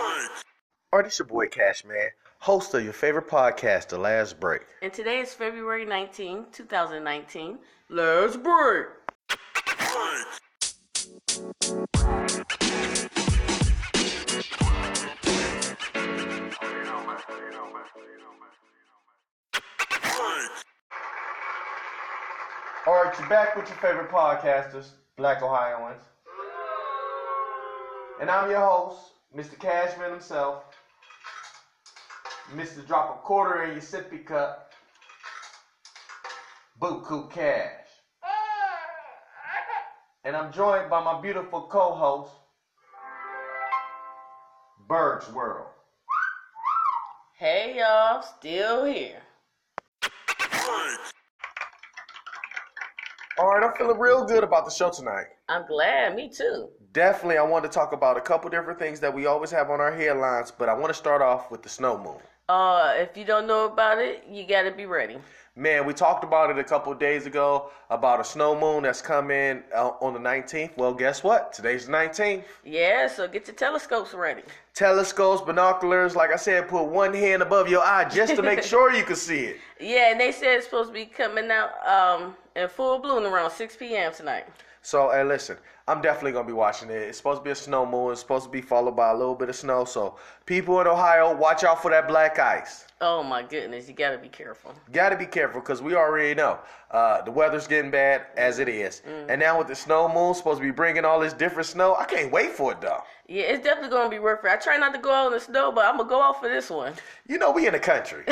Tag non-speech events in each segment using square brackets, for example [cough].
Alright, it's your boy Cash Man, host of your favorite podcast, The Last Break. And today is February 19, 2019. Let's break. Alright, you're back with your favorite podcasters, Black Ohioans. And I'm your host, Mr. Cashman himself. Mr. Drop a quarter in your sippy cup. Buku Cash. And I'm joined by my beautiful co-host, Bird's World. Hey y'all, still here. Alright, I'm feeling real good about the show tonight. I'm glad, me too. Definitely, I want to talk about a couple different things that we always have on our headlines, but I want to start off with the snow moon. Uh, if you don't know about it, you gotta be ready. Man, we talked about it a couple days ago about a snow moon that's coming uh, on the 19th. Well, guess what? Today's the 19th. Yeah, so get your telescopes ready. Telescopes, binoculars, like I said, put one hand above your eye just to make [laughs] sure you can see it. Yeah, and they said it's supposed to be coming out um in full bloom around 6 p.m. tonight. So, hey, listen, I'm definitely gonna be watching it. It's supposed to be a snow moon. It's supposed to be followed by a little bit of snow. So, people in Ohio, watch out for that black ice. Oh my goodness, you gotta be careful. Got to be careful because we already know uh, the weather's getting bad as it is. And now with the snow moon supposed to be bringing all this different snow, I can't wait for it though. Yeah, it's definitely gonna be worth it. I try not to go out in the snow, but I'm gonna go out for this one. You know, we in the country.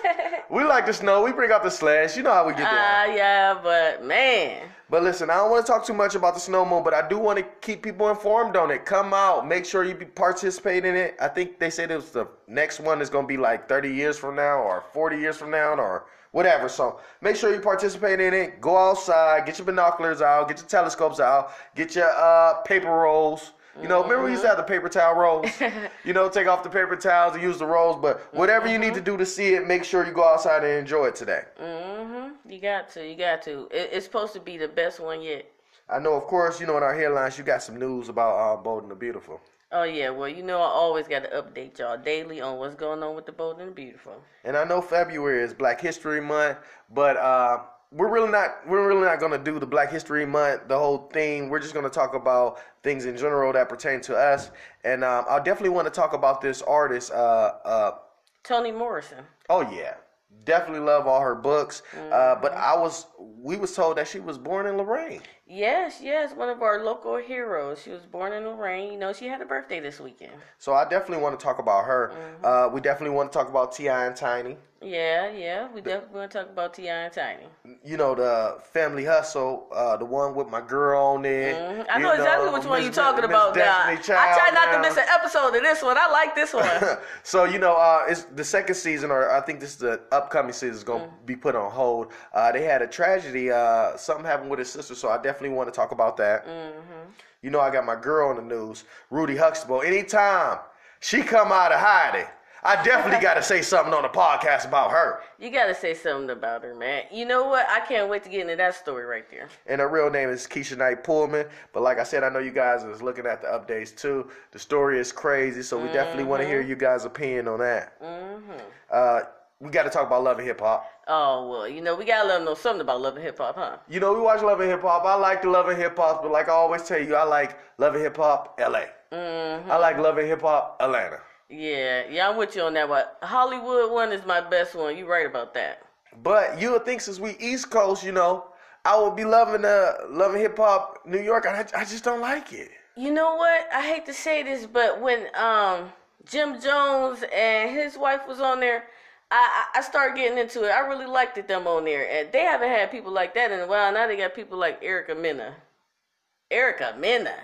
[laughs] we like the snow. We bring out the sleds. You know how we get Ah, down. yeah, but man, But listen, I don't want to talk too much about the snow moon, but I do want to keep people informed on it. Come out, make sure you be participating in it. I think they said it was the next one is going to be like 30 years from now or 40 years from now or whatever. So make sure you participate in it. Go outside, get your binoculars out, get your telescopes out, get your uh, paper rolls. You know, remember we used to have the paper towel rolls? [laughs] you know, take off the paper towels and use the rolls. But whatever you need to do to see it, make sure you go outside and enjoy it today. hmm you got to, you got to. It, it's supposed to be the best one yet. I know, of course, you know, in our headlines, you got some news about uh, Bold and the Beautiful. Oh yeah, well you know I always got to update y'all daily on what's going on with the bold and the beautiful. And I know February is Black History Month, but uh, we're really not we're really not gonna do the Black History Month the whole thing. We're just gonna talk about things in general that pertain to us. And um, I definitely want to talk about this artist. Uh, uh, Toni Morrison. oh yeah, definitely love all her books. Uh, but I was we was told that she was born in Lorain. Yes, yes, one of our local heroes. She was born in Lorain. You know, she had a birthday this weekend. So I definitely want to talk about her. Uh, we definitely want to talk about T.I. and Tiny. Yeah, yeah, we definitely going to talk about T.I. and Tiny. you know the family hustle, uh, the one with my girl on it. Mhm. I you know exactly which one you're talking Miss about now. I try not now. to miss an episode of this one. I like this one. [laughs] so you know, uh, it's the second season, or I think this is the upcoming season is gonna Mm. be put on hold. Uh, they had a tragedy. Uh, something happened with his sister, so I definitely want to talk about that. Mm-hmm. You know, I got my girl on the news, Rudy Huxtable. Anytime she come out of hiding, I definitely got to say something on the podcast about her. you got to say something about her, man. You know what? I can't wait to get into that story right there. And her real name is Keshia Knight Pulliam. But like I said, I know you guys is looking at the updates too. The story is crazy, so we definitely want to hear you guys' opinion on that. Mm-hmm. Uh, we got to talk about Love and Hip Hop. Oh well, you know we gotta let them know something about love and hip hop, huh? You know, we watch Love and Hip Hop. I like the Love and Hip Hop, but like I always tell you, I like Love and Hip Hop LA. Mm-hmm. I like Love and Hip Hop Atlanta. Yeah, yeah, I'm with you on that one. Hollywood one is my best one. You're right about that. But you would think since we East Coast, you know, I would be loving uh, loving Hip Hop New York. I, I just don't like it. You know what? I hate to say this, but when um Jim Jones and his wife was on there, I I I started getting into it. I really liked it them on there, and they haven't had people like that in a while. Now they got people like Erica Mena. Erica Mena.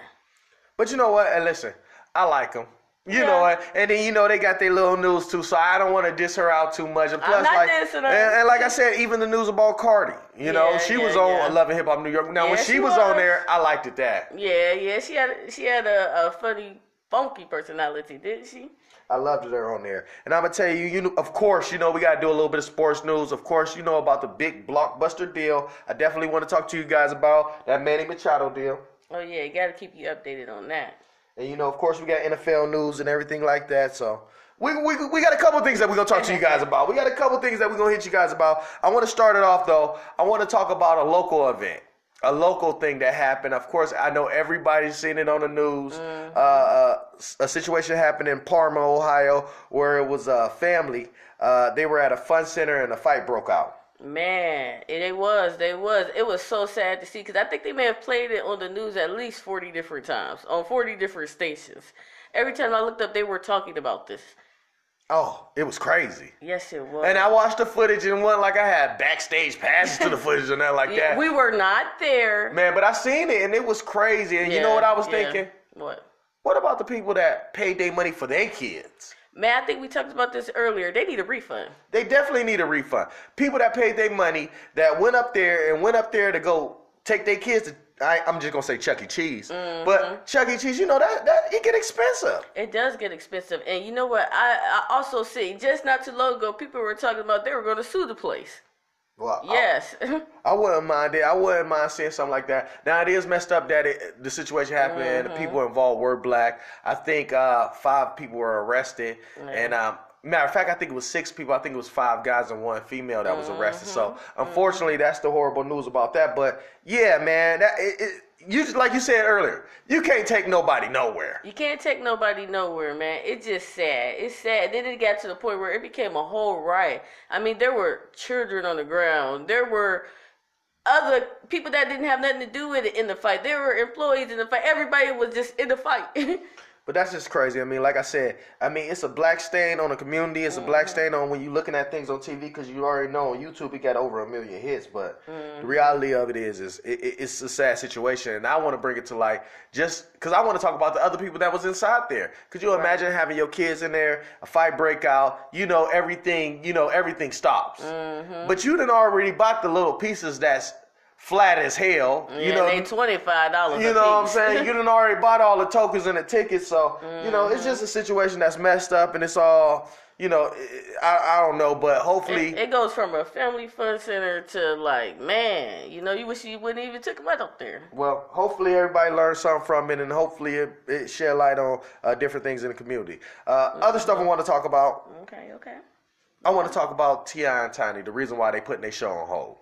But you know what? And listen, I like them. You Yeah. know? And then you know they got their little news too, so I don't want to diss her out too much. And plus, not like. And, and like I said, even the news about Cardi, you know, she yeah, was on yeah. Love and Hip Hop New York. Now when she, she was, on there, I liked it that. Yeah, yeah. She had she had a, a funny, funky personality, didn't she? I loved her on there. And I'm gonna tell you, you know, of course, you know, we gotta do a little bit of sports news. Of course, you know about the big blockbuster deal. I definitely want to talk to you guys about that Manny Machado deal. Oh yeah, got to keep you updated on that. And you know, of course, we got NFL news and everything like that. So we, we, we got a couple things that we're gonna talk to you guys about. We got a couple things that we're gonna hit you guys about. I want to start it off though. I want to talk about a local event, a local thing that happened. Of course, I know everybody's seen it on the news. Uh, uh, a situation happened in Parma, Ohio, where it was a family. Uh, they were at a fun center and a fight broke out. Man, it, was. They was. It was so sad to see because I think they may have played it on the news at least forty different times on forty different stations. Every time I looked up, they were talking about this. Oh, it was crazy. Yes, it was. And I watched the footage and wasn't like I had backstage passes to the [laughs] footage and that like Yeah, that. we were not there. Man, but I seen it and it was crazy. And you know what I was yeah. thinking? What? What about the people that paid their money for their kids? Man, I think we talked about this earlier. They need a refund. They definitely need a refund. People that paid their money that went up there and went up there to go take their kids to I, I'm just gonna say Chuck E. Cheese, Mm-hmm. but Chuck E. Cheese, you know that that it get expensive. It does get expensive, and you know what? I, I also see just not too long ago, people were talking about they were going to sue the place. Well, Yes, [laughs] I wouldn't mind it. I wouldn't mind seeing something like that. Now it is messed up that it, the situation happened and the people involved were black. I think uh, five people were arrested, and um, matter of fact, I think it was six people. I think it was five guys and one female that was arrested. So unfortunately, that's the horrible news about that. But yeah, man, that it, it, you like you said earlier, you can't take nobody nowhere. you can't take nobody nowhere, man. It's just sad. It's sad. Then it got to the point where it became a whole riot. I mean, there were children on the ground. There were other people that didn't have nothing to do with it in the fight. There were employees in the fight. Everybody was just in the fight. [laughs] But that's just crazy. I mean, like I said, I mean, it's a black stain on the community. It's a black mm-hmm. stain on when you're looking at things on TV because you already know on YouTube it got over a million hits. But mm-hmm. the reality of it is, is it, it- it's a sad situation, and I want to bring it to light just because I want to talk about the other people that was inside there. Could you imagine having your kids in there, a fight break out? You know, everything. You know, everything stops. Mm-hmm. But you done already bought the little pieces that's flat as hell. you know, they twenty five dollars. you know what I'm saying? You done already bought all the tokens and the tickets, so you know it's just a situation that's messed up, and it's all you know. I, I don't know, but hopefully, It, it goes from a family fun center to like, man, you know, you wish you wouldn't even took out up there. well, hopefully everybody learned something from it, and hopefully it, it shed light on uh, different things in the community. Uh, Other stuff I want to talk about. Okay, okay. I want to talk about T.I. and Tiny. The reason why they putting their show on hold.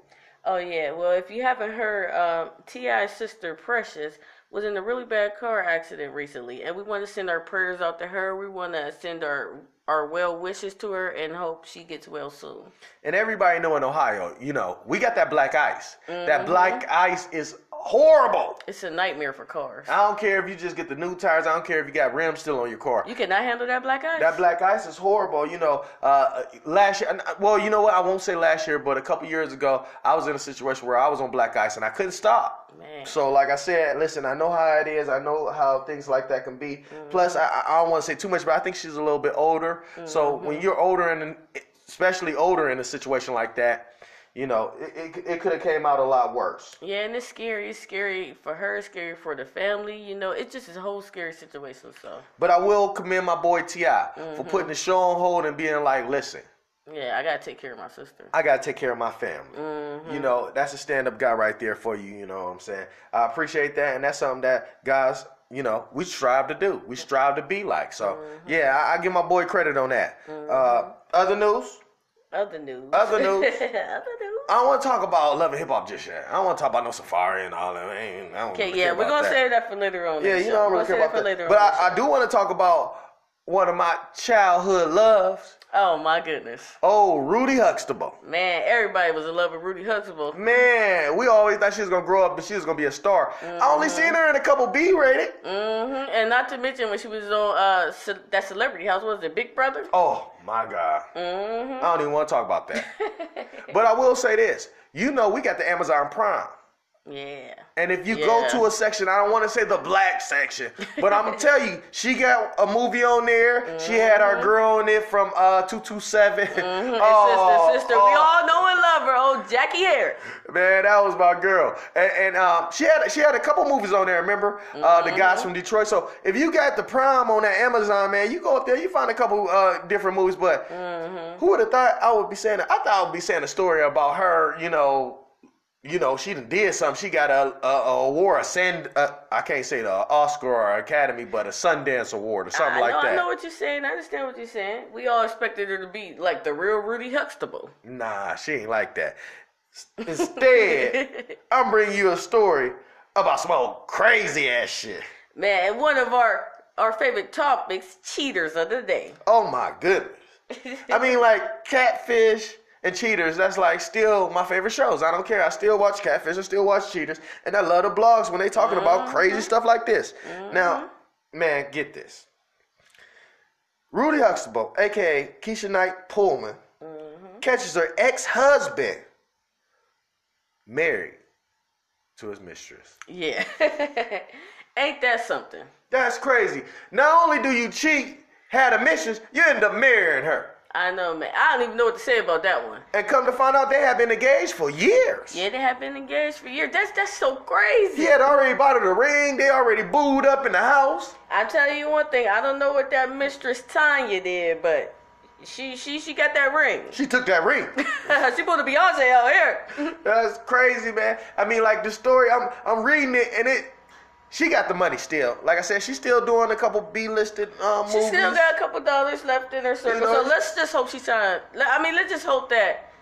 Oh yeah. Well, if you haven't heard, um, T.I.'s sister Precious was in a really bad car accident recently, and we want to send our prayers out to her. We want to send our our well wishes to her and hope she gets well soon. And everybody know in Ohio, you know, we got that black ice. That black ice is horrible. It's a nightmare for cars. I don't care if you just get the new tires. I don't care if you got rims still on your car. You cannot handle that black ice. That black ice is horrible. You know, uh, last year, uh, well, you know what? I won't say last year, but a couple years ago, I was in a situation where I was on black ice and I couldn't stop. Man. So, like I said, listen, I know how it is. I know how things like that can be. Mm-hmm. Plus, I, I don't want to say too much, but I think she's a little bit older. So, when mm-hmm. you're older and especially older in a situation like that, you know, it, it, it could have came out a lot worse. Yeah, and it's scary. It's scary for her. It's scary for the family. You know, it's just a whole scary situation. So But I will commend my boy T.I. for putting the show on hold and being like, listen. yeah, I gotta take care of my sister. I gotta take care of my family. Mm-hmm. You know, that's a stand up guy right there for you, you know what I'm saying? I appreciate that, and that's something that guys, you know, we strive to do. We strive to be like. So, Mm-hmm. yeah, I, I give my boy credit on that. Uh, other news? Other news. Other news. [laughs] Other news. I don't want to talk about love and hip hop just yet. I don't want to talk about no Safaree and all that. I, Okay, really yeah, we're gonna that. save that for later on. Yeah, you show. know I don't really care about that. for later But on in I, I do want to talk about one of my childhood loves. Oh my goodness, Oh, Rudy Huxtable. man! Everybody was in love with Rudy Huxtable. Man, we always thought she was gonna grow up and she was gonna be a star. I only seen her in a couple B rated. Mm-hmm. And not to mention when she was on uh ce- that Celebrity House, what was it Big Brother? Oh my God. hmm I don't even want to talk about that. [laughs] but I will say this. You know we got the Amazon Prime. Yeah. And if you go to a section, I don't want to say the black section, but I'm gonna [laughs] tell you, she got a movie on there. She had our girl in it from uh 227. Mhm. [laughs] Oh, sister, sister, we oh. all know and love her. Oh, Jackie Harris. Man, that was my girl, and, and um, she had she had a couple movies on there. Remember, uh, the guys from Detroit. So if you got the Prime on that Amazon, man, you go up there, you find a couple uh, different movies. But who would have thought I would be saying? I thought I would be saying a story about her, you know, you know, she did something. She got a, a, a award, a sand, uh, I can't say the Oscar or Academy, but a Sundance Award or something like that. I know what you're saying. I understand what you're saying. We all expected her to be like the real Rudy Huxtable. Nah, she ain't like that. Instead, [laughs] I'm bringing you a story about some old crazy ass shit. Man, and one of our our favorite topics, cheaters of the day. Oh my goodness. I mean, like Catfish and Cheaters. That's like still my favorite shows. I don't care. I still watch Catfish. I still watch Cheaters, and I love the blogs when they talking about mm-hmm. crazy stuff like this. Mm-hmm. Now, man, get this. Rudy Huxtable, aka Keshia Knight Pulliam, mm-hmm. catches her ex-husband married to his mistress. Yeah. [laughs] Ain't that something? That's crazy. Not only do you cheat, had a mistress, you end up marrying her. I know, man. I don't even know what to say about that one. And come to find out, they have been engaged for years. Yeah, they have been engaged for years. That's that's so crazy. He had already bought her the ring. They already booed up in the house. I tell you one thing. I don't know what that mistress Tanya did, but she she she got that ring. She took that ring. [laughs] she put a Beyonce out here. That's crazy, man. I mean, like the story. I'm I'm reading it, and it. She got the money still. Like I said, she's still doing a couple B-listed um, She movies. She still got a couple dollars left in her circle. You know? so let's just hope she's trying. I mean, let's just hope that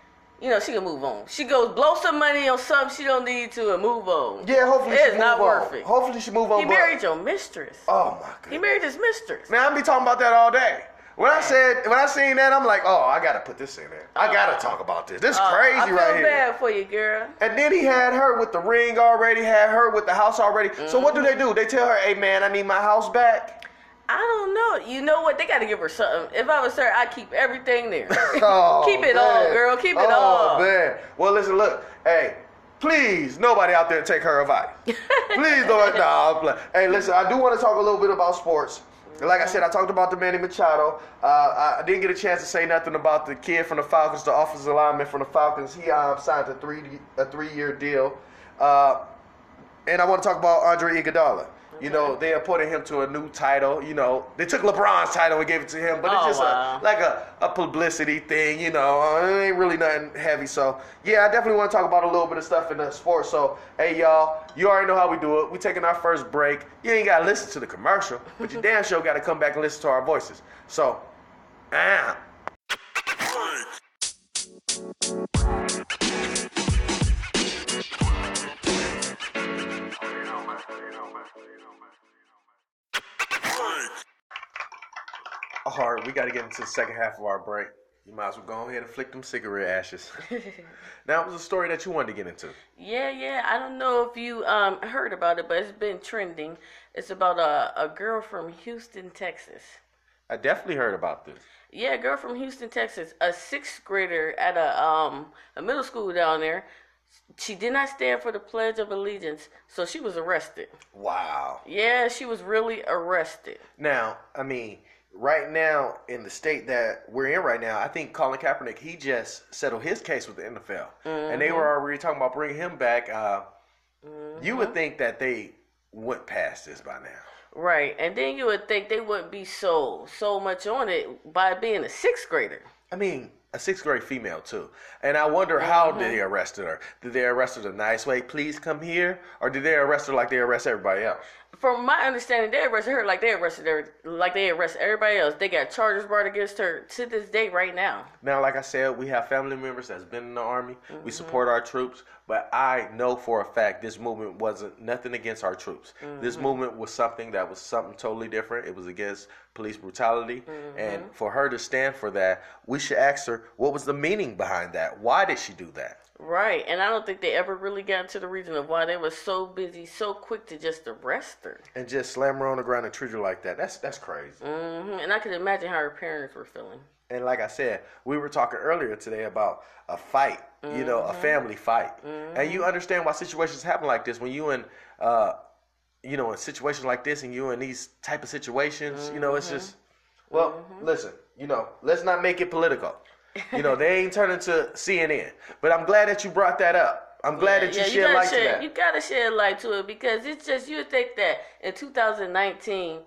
you know she can move on. She goes blow some money on something she don't need to and move on. yeah, hopefully It's she not move worth it. Hopefully she move on. He married your mistress. Oh my god. He married his mistress. Man, I be talking about that all day. When I said when I seen that, I'm like, oh, I gotta put this in there. I gotta talk about this. This is Uh, crazy I feel right here. bad for you, girl. And then he had her with the ring already, had her with the house already. So what do they do? They tell her, hey man, I need my house back. I don't know. You know what? They got to give her something. If I was her, I'd keep everything there. [laughs] Oh, [laughs] keep it all, girl. Keep it oh, all. man. Well, listen, look. Hey, please, nobody out there take her advice. [laughs] please don't. Nah, hey, listen, I do want to talk a little bit about sports. Like I said, I talked about the Manny Machado. Uh, I, I didn't get a chance to say nothing about the kid from the Falcons, the offensive lineman from the Falcons. He um, signed a three a three year deal. Uh, and I want to talk about Andre Iguodala. You know, they appointed him to a new title. You know, they took LeBron's title and gave it to him, but Oh, it's just wow. a, like a, a publicity thing. You know, uh, it ain't really nothing heavy. So yeah, I definitely want to talk about a little bit of stuff in the sports. So hey, y'all, you already know how we do it. We taking our first break. You ain't gotta listen to the commercial, but you damn sure gotta come back and listen to our voices. So, ah. All right, we got to get into the second half of our break. You might as well go ahead and flick them cigarette ashes. [laughs] now, it was a story that you wanted to get into. Yeah, yeah. I don't know if you um heard about it, but it's been trending. It's about a a girl from Houston, Texas. I definitely heard about this. Yeah, a girl from Houston, Texas, a sixth grader at a um a middle school down there. She did not stand for the Pledge of Allegiance, so she was arrested. Wow. Yeah, she was really arrested. Now, I mean, right now in the state that we're in right now, I think Colin Kaepernick he just settled his case with the NFL, and they were already talking about bringing him back. Uh, You would think that they went past this by now. Right, and then you would think they wouldn't be so so much on it by being a sixth grader. I mean, a sixth grade female too, and I wonder how mm-hmm. did they arrest her? Did they arrest her the nice way? Please come here, or did they arrest her like they arrest everybody else? From my understanding, they arrested her like they arrested her, like they arrested everybody else. They got charges brought against her to this day, right now. Now, like I said, we have family members that's been in the army. We mm-hmm. support our troops, but I know for a fact this movement wasn't nothing against our troops. This mm-hmm. movement was something that was something totally different. It was against police brutality, and mm-hmm. for her to stand for that, we should ask her what was the meaning behind that. Why did she do that? Right, and I don't think they ever really got into the reason of why they were so busy, so quick to just arrest her. And just slam her on the ground and treat her like that. That's that's crazy. hmm And I could imagine how her parents were feeling. And like I said, we were talking earlier today about a fight, you know, a family fight. And you understand why situations happen like this when you in, uh, you know, in situations like this and you in these type of situations, you know, it's just, well, listen, you know, let's not make it political. You know, they ain't turning to CNN. But I'm glad that you brought that up. I'm glad that you yeah, shed gotta light shed, to You gotta shed light to it because it's just you would think that in 2019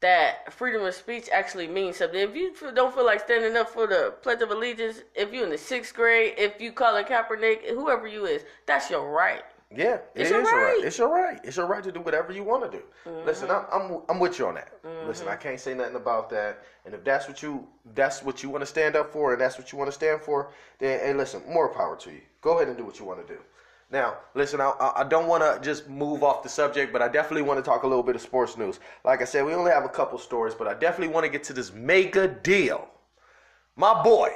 that freedom of speech actually means something. If you don't feel like standing up for the Pledge of Allegiance, if you're in the sixth grade, if you call Colin Kaepernick, whoever you is, that's your right. Yeah, it It's is your your right. right. It's your right. It's your right to do whatever you want to do. Listen, I'm, Mm-hmm. I'm I'm with you on that. Listen, I can't say nothing about that. And if that's what you that's what you want to stand up for, and that's what you want to stand for, then hey, listen, more power to you. Go ahead and do what you want to do. Now, listen, I, I I don't want to just move off the subject, but I definitely want to talk a little bit of sports news. Like I said, we only have a couple stories, but I definitely want to get to this mega deal. My boy,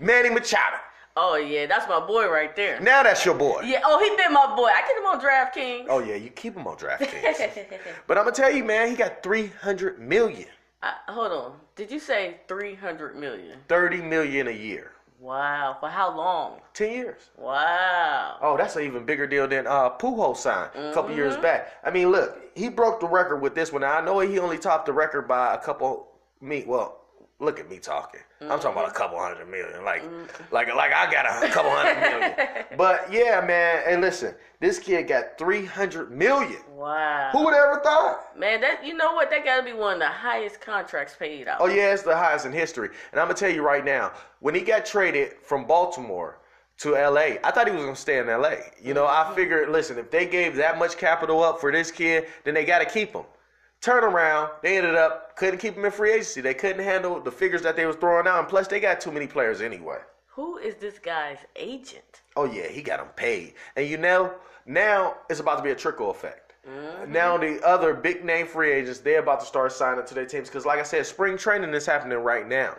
Manny Machado. Oh yeah, that's my boy right there. Now that's your boy. Yeah. Oh, he been my boy. I get him on DraftKings. Oh yeah, you keep him on DraftKings. [laughs] but I'm gonna tell you, man, he got 300 million, I, hold on. Did you say three hundred million? 30 million a year, Wow. For how long? 10 years. Wow. Oh, that's an even bigger deal than uh, Pujols signed a couple years back. I mean, look, he broke the record with this one. Now, I know he only topped the record by a couple. Me, well, look at me talking. I'm talking about a mm-hmm. couple hundred million, like, mm-hmm. like, like I got a couple hundred million. [laughs] But yeah, man. Hey, listen, this kid got 300 million. Wow. Who would ever thought? Man, that you know what? That got to be one of the highest contracts paid out. Oh yeah, it's the highest in history. And I'm gonna tell you right now, when he got traded from Baltimore to LA, I thought he was gonna stay in LA. You know, I mm-hmm. figured, listen, if they gave that much capital up for this kid, then they gotta keep him. Turn around, they ended up couldn't keep him in free agency. They couldn't handle the figures that they was throwing out, and plus they got too many players anyway. Who is this guy's agent? Oh yeah, he got him paid. And you know, now it's about to be a trickle effect. Now the other big name free agents, they're about to start signing to their teams because, like I said, spring training is happening right now.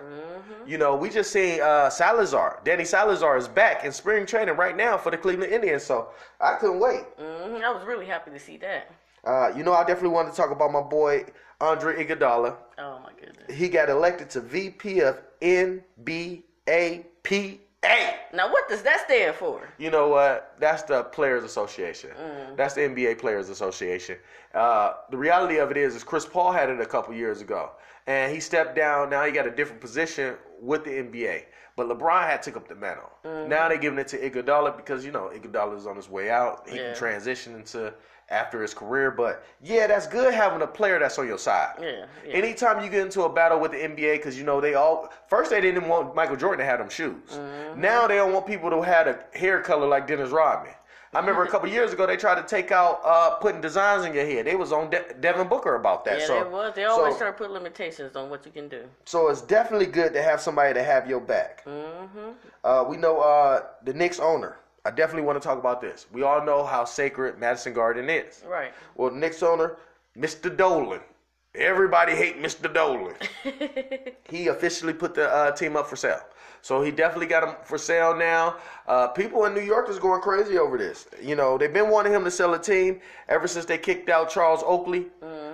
You know, we just seen uh, Salazar, Danny Salazar is back in spring training right now for the Cleveland Indians. So I couldn't wait. hmm I was really happy to see that. Uh, you know, I definitely wanted to talk about my boy Andre Iguodala. Oh my goodness. He got elected to VP of NBAPA. Now, what does that stand for? You know what? That's the Players Association. That's the NBA Players Association. Uh, the reality of it is, is Chris Paul had it a couple years ago, and he stepped down. Now he got a different position with the NBA. But LeBron had took up the mantle. Now they're giving it to Iguodala because you know Iguodala is on his way out. He Yeah. can transition into after his career. But yeah, that's good having a player that's on your side. Yeah, yeah. Anytime you get into a battle with the NBA, because you know they all first they didn't want Michael Jordan to have them shoes. Mm-hmm. Now they don't want people to have a hair color like Dennis Rodman. I remember a couple years ago they tried to take out uh, putting designs in your head. They was on De- Devin Booker about that. Yeah, so there was. They always so, try to put limitations on what you can do. so it's definitely good to have somebody to have your back. Mm-hmm. Uh, we know uh, the Knicks owner. I definitely want to talk about this. We all know how sacred Madison Garden is. Right. Well, Knicks owner, Mr. Dolan. Everybody hate Mr. Dolan. [laughs] he officially put the uh, team up for sale. So he definitely got him for sale now. Uh, people in New York is going crazy over this. You know, they've been wanting him to sell a team ever since they kicked out Charles Oakley.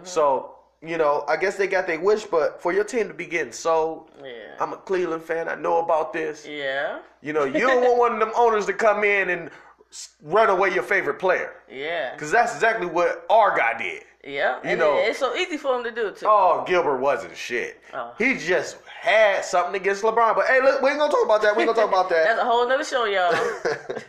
So, you know, I guess they got their wish, but for your team to be getting sold, Yeah. I'm a Cleveland fan. I know about this. yeah. You know, you don't want one of them owners to come in and run away your favorite player. Yeah. Because that's exactly what our guy did. Yeah. you and know- it- it's so easy for him to do too. Oh, Gilbert wasn't shit. Oh. He just had something against LeBron. But hey, look, we ain't gonna talk about that. We ain't gonna talk about that. [laughs] That's a whole nother show, y'all.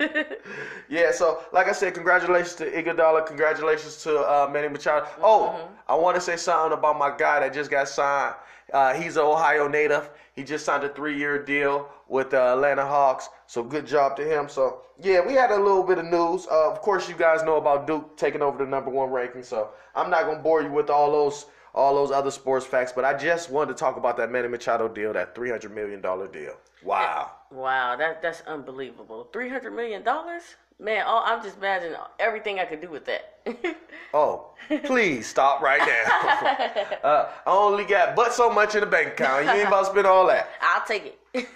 [laughs] yeah. So, like I said, congratulations to Iguodala. Congratulations to uh, Manny Machado. Oh, I want to say something about my guy that just got signed. Uh, he's an Ohio native. He just signed a three-year deal with the Atlanta Hawks. So good job to him. So yeah, we had a little bit of news. Uh, of course, you guys know about Duke taking over the number one ranking. So I'm not gonna bore you with all those all those other sports facts. But I just wanted to talk about that Manny Machado deal, that 300 million dollar deal. Wow. wow, that that's unbelievable. Three hundred million dollars? Man, oh, I'm just imagining everything I could do with that. [laughs] Oh, please stop right now. [laughs] uh, I only got but so much in the bank account. You ain't about to spend all that. [laughs] I'll take it.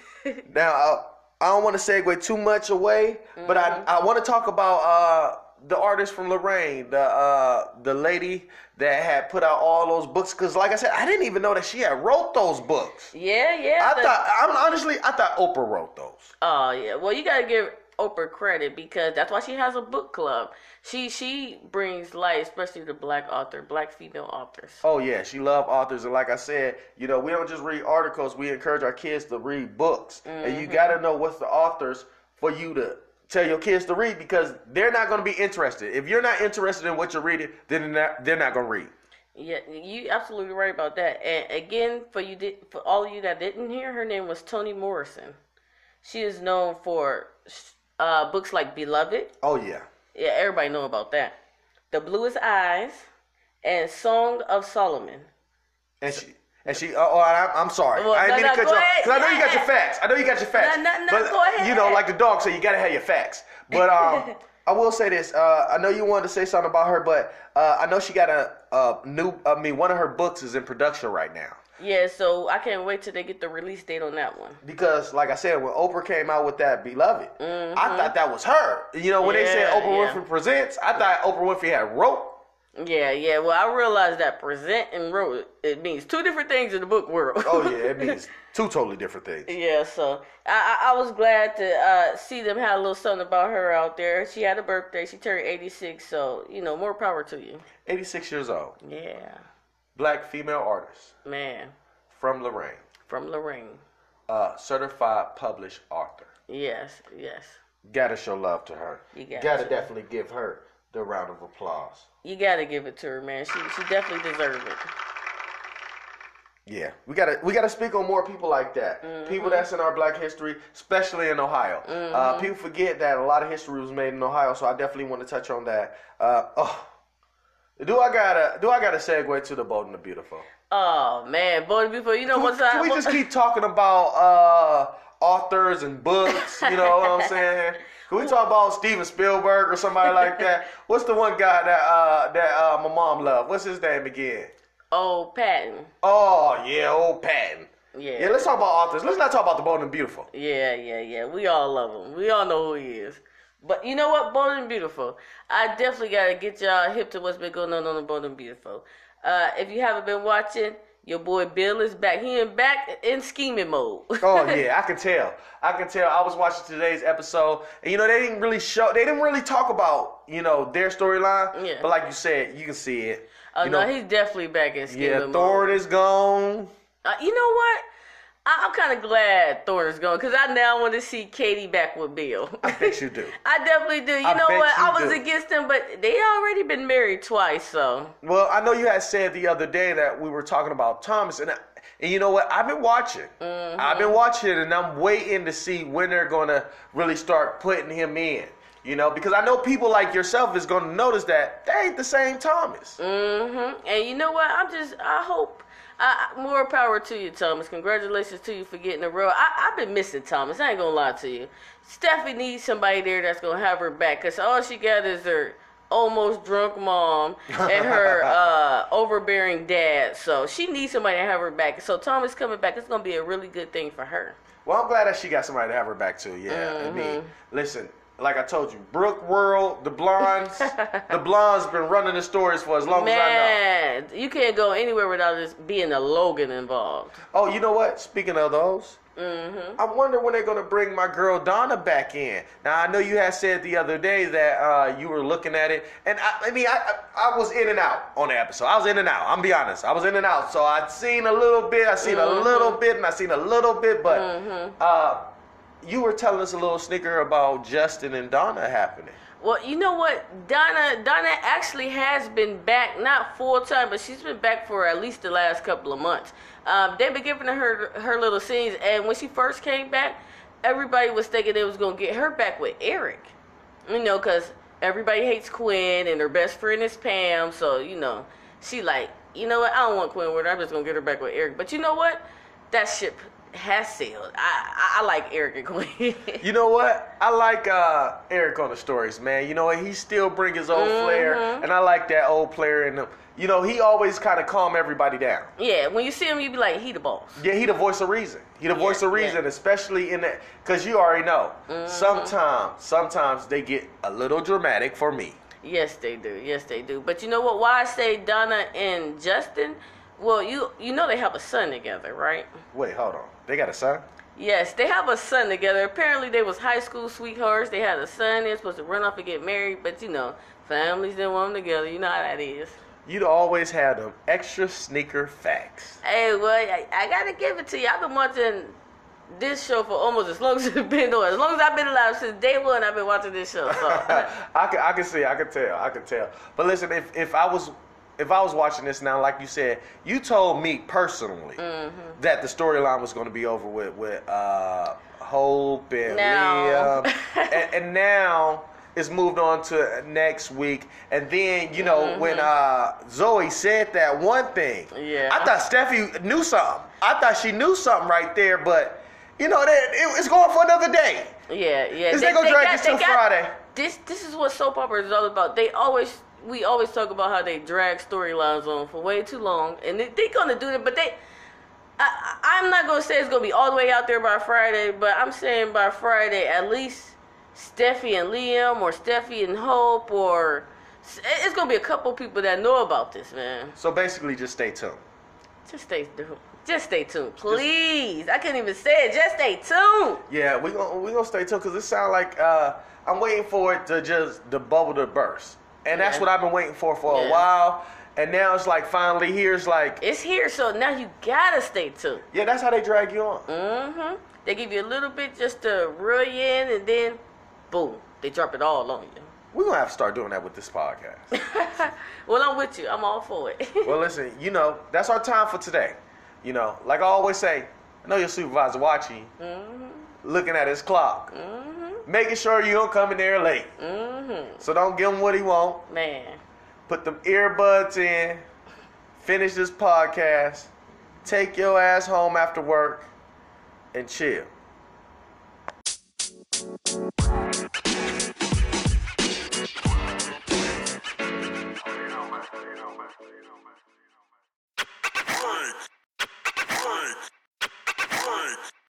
Now, uh, I don't want to segue too much away, but I, I want to talk about uh, the artist from Lorain, the uh, the lady that had put out all those books. Because, like I said, I didn't even know that she had wrote those books. yeah, yeah. I the- thought, I'm honestly, I thought Oprah wrote those. Oh yeah. Well, you gotta give Oprah credit because that's why she has a book club. She she brings light, especially to black author, black female authors. Oh yeah, she loved authors, and like I said, you know, we don't just read articles. We encourage our kids to read books, and you mm-hmm. got to know what's the authors for you to tell your kids to read because they're not going to be interested. If you're not interested in what you're reading, then they're not, they're not going to read. Yeah, you absolutely right about that. And again, for you did for all of you that didn't hear, her name was Toni Morrison. She is known for uh, books like Beloved. Oh yeah. Yeah, everybody know about that. The Bluest Eyes and Song of Solomon. And she. And she, oh, I, I'm sorry. Well, I didn't no, mean to no, cut you off. Because I know you got your facts. I know you got your facts. No, no, no, but, go ahead. You know, like the dog said, you got to have your facts. But [laughs] um, I will say this. Uh, I know you wanted to say something about her, but uh, I know she got a, a new, I mean, one of her books is in production right now. Yeah, so I can't wait till they get the release date on that one. Because, like I said, when Oprah came out with that Beloved, I thought that was her. You know, when they said Mm-hmm. Oprah yeah. Winfrey Presents, I thought Oprah Winfrey had wrote. Yeah, yeah. Well, I realized that present and wrote it means two different things in the book world. Oh, yeah, [laughs] it means two totally different things. Yeah, so I, I I was glad to uh, see them have a little something about her out there. She had a birthday. She turned 86, so, you know, more power to you. 86 years old, Yeah, black female artist man. from Lorain, From Lorain. uh, certified published author. Yes, yes. Gotta show love to her. You got gotta definitely give her the round of applause. You got to give it to her, man. She she definitely deserves it. Yeah, we gotta we gotta speak on more people like that. Mm-hmm. People that's in our Black history, especially in Ohio. Uh, people forget that a lot of history was made in Ohio, so I definitely want to touch on that. Uh, oh, do I gotta do I gotta segue to the Bold and the Beautiful? Oh man, boy, before you know what's up? can we just keep talking about uh, authors and books? You know what I'm [laughs] saying? Can we talk about Steven Spielberg or somebody like that? What's the one guy that uh, that uh, my mom loved? What's his name again? Oh, Patton. Oh yeah, old Patton. Yeah. Yeah, let's talk about authors. Let's not talk about the Bold and the Beautiful. Yeah, yeah, yeah. We all love him. We all know who he is. But you know what? Bold and Beautiful. I definitely got to get y'all hip to what's been going on on the Bold and Beautiful. Uh, if you haven't been watching, your boy Bill is back. He in back in scheming mode. [laughs] Oh yeah, I can tell. I can tell. I was watching today's episode, and you know they didn't really show. They didn't really talk about you know their storyline. Yeah. But like you said, you can see it. oh you no, know, he's definitely back in scheming yeah, mode. Thorne is gone. Uh, you know what? I- I'm kind of glad Thorne is gone because I now want to see Katie back with Bill. I bet you do. [laughs] I definitely do. You I know what? you I was do. against him, but they already been married twice, so Well, I know you had said the other day that we were talking about Thomas, and and you know what? I've been watching. Mm-hmm. I've been watching, and I'm waiting to see when they're gonna really start putting him in. You know, because I know people like yourself is gonna notice that they ain't the same Thomas. Mm-hmm. And you know what? I'm just. I hope. I, more power to you, Thomas. Congratulations to you for getting the role. I, I've been missing Thomas. I ain't gonna lie to you. Steffy needs somebody there that's gonna have her back, cause all she got is her almost drunk mom and her [laughs] uh, overbearing dad. So she needs somebody to have her back. So Thomas coming back, it's gonna be a really good thing for her. Well, I'm glad that she got somebody to have her back too. Yeah, I mean, Mm-hmm. listen, like I told you, Brooke World, the Blondes, [laughs] the Blondes been running the stories for as long as I know. Man, you can't go anywhere without just being a Logan involved. Oh, you know what? Speaking of those. Mm-hmm. I wonder when they're gonna bring my girl Donna back in. Now I know you had said the other day that uh, you were looking at it, and I, I mean I, I I was in and out on the episode. I was in and out. I'm be honest. I was in and out. So I'd seen a little bit. I seen a little bit, and I seen a little bit. But uh, you were telling us a little snicker about Justin and Donna happening. Well, you know what? Donna Donna actually has been back, not full time, but she's been back for at least the last couple of months. Um, they've been giving her her little scenes, and when she first came back, everybody was thinking they was gonna get her back with Eric. You know, because everybody hates Quinn, and her best friend is Pam. So you know, she like, you know what? I don't want Quinn with her. I'm just gonna get her back with Eric. But you know what? That ship has sailed. I I, I like Eric and Quinn. You know what? I like uh, Eric on the stories, man. You know what? He still bring his old flair, and I like that old player in him. You know, he always kind of calm everybody down. yeah, when you see him, you be like, he the boss. Yeah, he the voice of reason. He the voice of yeah. reason, especially in that, cause you already know. Sometimes, sometimes they get a little dramatic for me. Yes, they do. Yes, they do. But you know what? Why I say Donna and Justin? Well, you you know they have a son together, right? Wait, hold on. They got a son? Yes, they have a son together. Apparently, they was high school sweethearts. They had a son. They're supposed to run off and get married, but you know, families didn't want them together. You know how that is. You'd always have them extra sneaker facts. Hey, well, I, I gotta give it to you. I've been watching this show for almost as long as it's been on. As long as I've been alive since day one, I've been watching this show. So. [laughs] I can, I can see, I can tell, I can tell. But listen, if if I was if I was watching this now, like you said, you told me personally Mm-hmm. that the storyline was going to be over with with uh, Hope and No. Liam, [laughs] and, and now it's moved on to next week. And then you know when uh, Zoe said that one thing, Mm-hmm. Yeah. I thought Steffy knew something. I thought she knew something right there, but you know that it, it's going for another day. Yeah, yeah. Is they gonna drag this till Friday? This this is what soap operas is all about. They always we always talk about how they drag storylines on for way too long, and they, they gonna do it, But they, I, I'm not gonna say it's gonna be all the way out there by Friday, but I'm saying by Friday at least Steffy and Liam or Steffy and Hope or it's gonna be a couple people that know about this, man. So basically, just stay tuned. Just stay tuned. Just stay tuned, please. I can't even say it. Just stay tuned. Yeah, we gonna we gonna stay tuned because it sounds like uh, I'm waiting for it to just the bubble to burst, and that's what I've been waiting for for a Yeah. while. And now it's like finally here's like It's here, so now you gotta stay tuned. yeah, that's how they drag you on. Mm-hmm. They give you a little bit just to reel you in, and then, boom, they drop it all on you. We're gonna have to start doing that with this podcast. [laughs] well, I'm with you. I'm all for it. [laughs] well, listen, you know that's our time for today. You know, like I always say, I know your supervisor watching, mm-hmm. looking at his clock, Mm-hmm. Making sure you don't come in there late. Mm-hmm. So don't give him what he want. Man. put them earbuds in, finish this podcast, take your ass home after work, and chill.